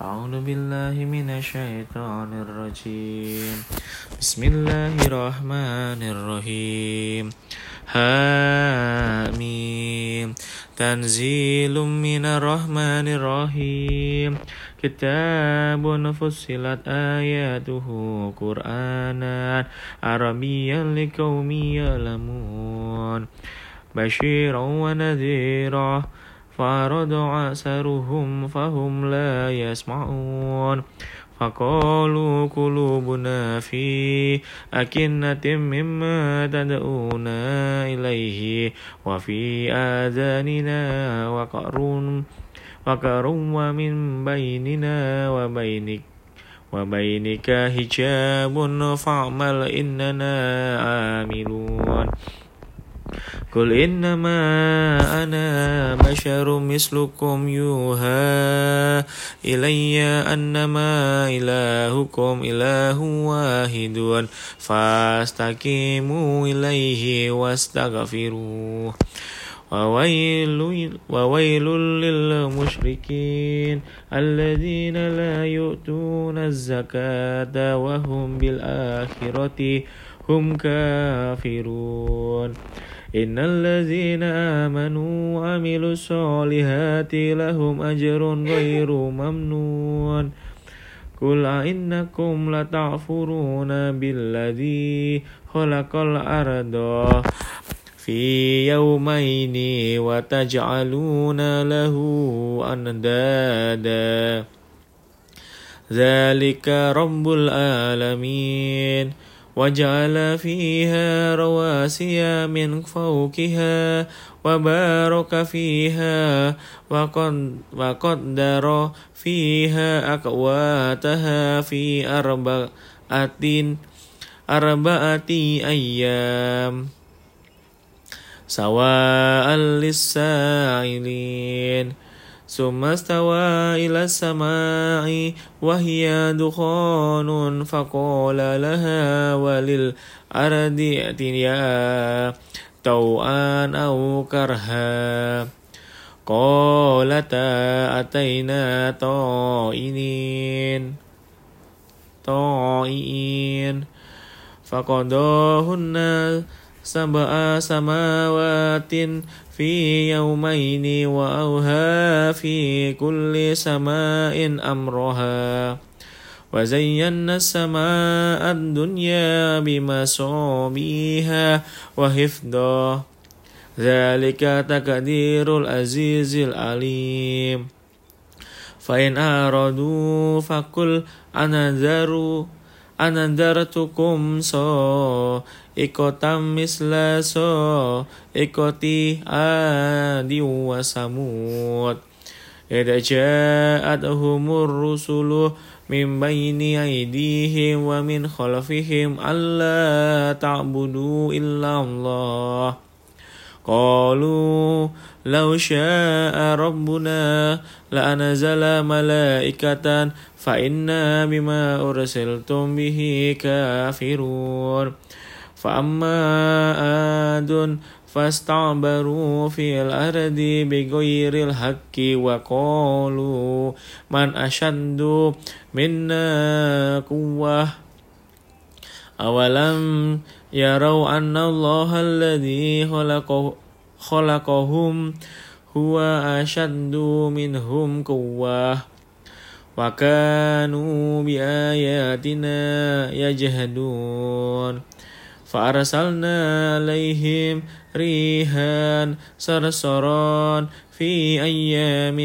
أعوذ بالله من الشيطان الرجيم. بسم الله الرحمن الرحيم. حميم. تنزيل من الرحمن الرحيم. كتاب فصلت آياته قرآنا عربيا لقوم يعلمون. بشيرا ونذيرا. فأراد أكثرهم فهم لا يسمعون. فقالوا قلوبنا في أكنة مما تدعونا إليه وفي آذاننا وقر وقر ومن بيننا وبينك وبينك حجاب فاعمل إننا عاملون قل إنما أنا بشر مثلكم يوحى إلي أنما إلهكم إله واحد فاستقيموا إليه واستغفروه وويل, وويل للمشركين الذين لا يؤتون الزكاة وهم بالآخرة هم كافرون إن الذين آمنوا وعملوا الصالحات لهم أجر غير ممنون. قل إنكم لتعفرون بالذي خلق الأرض في يومين وتجعلون له أندادا. ذلك رب العالمين. وجعل فيها رواسي من فوقها وبارك فيها وقدر فيها أقواتها في أربعة أربعة أيام. سواء للسائلين ثم استوى إلى السماء وهي دخان فقال لها وللأرض ائتيا طوعا أو كرها قالتا أتينا طائنين طائعين فقضاهن سبع سماوات في يومين وأوها في كل سماء أمرها وزينا السماء الدنيا بمصابيها وحفظا. ذلك تقدير العزيز العليم. فإن أرادوا فقل أنذروا. أنذرتكم صائقة مثل صائقة عاد وثمود إذ جاءتهم الرسل من بين أيديهم ومن خلفهم ألا تعبدوا إلا الله قالوا لو شاء ربنا لأنزل ملائكة فإنا بما أرسلتم به كافرون. فأما آد فاستعبروا في الأرض بغير الحق وقالوا من أشد منا قوة. أولم يروا أن الله الذي خلقه خلقهم هو أشد منهم قوة وكانوا بآياتنا يجهدون. فأرسلنا عليهم ريحا صرصرا في أيام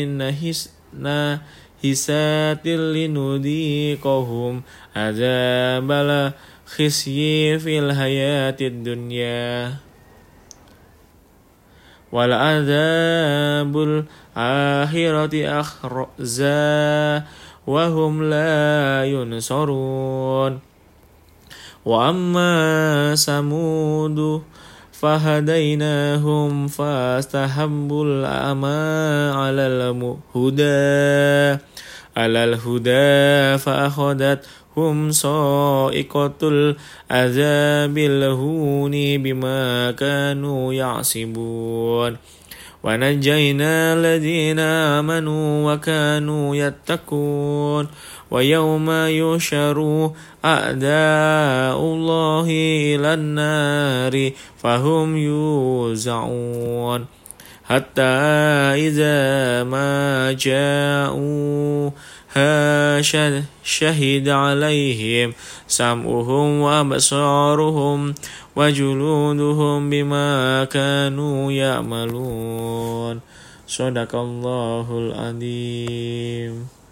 نحسات لنذيقهم عذاب الخزي في الحياة الدنيا. والعذاب الآخرة أخزى وهم لا ينصرون. وأما ثمود فهديناهم فاستحبوا الأعمى على الهدى. على الهدى فأخذتهم صائقة العذاب الهون بما كانوا يعصبون. ونجينا الذين آمنوا وكانوا يتقون. ويوم يشر أعداء الله إلى النار فهم يوزعون. حتى إذا ما جاءوا شهد عليهم سمعهم وأبصارهم وجلودهم بما كانوا يعملون. صدق الله العظيم.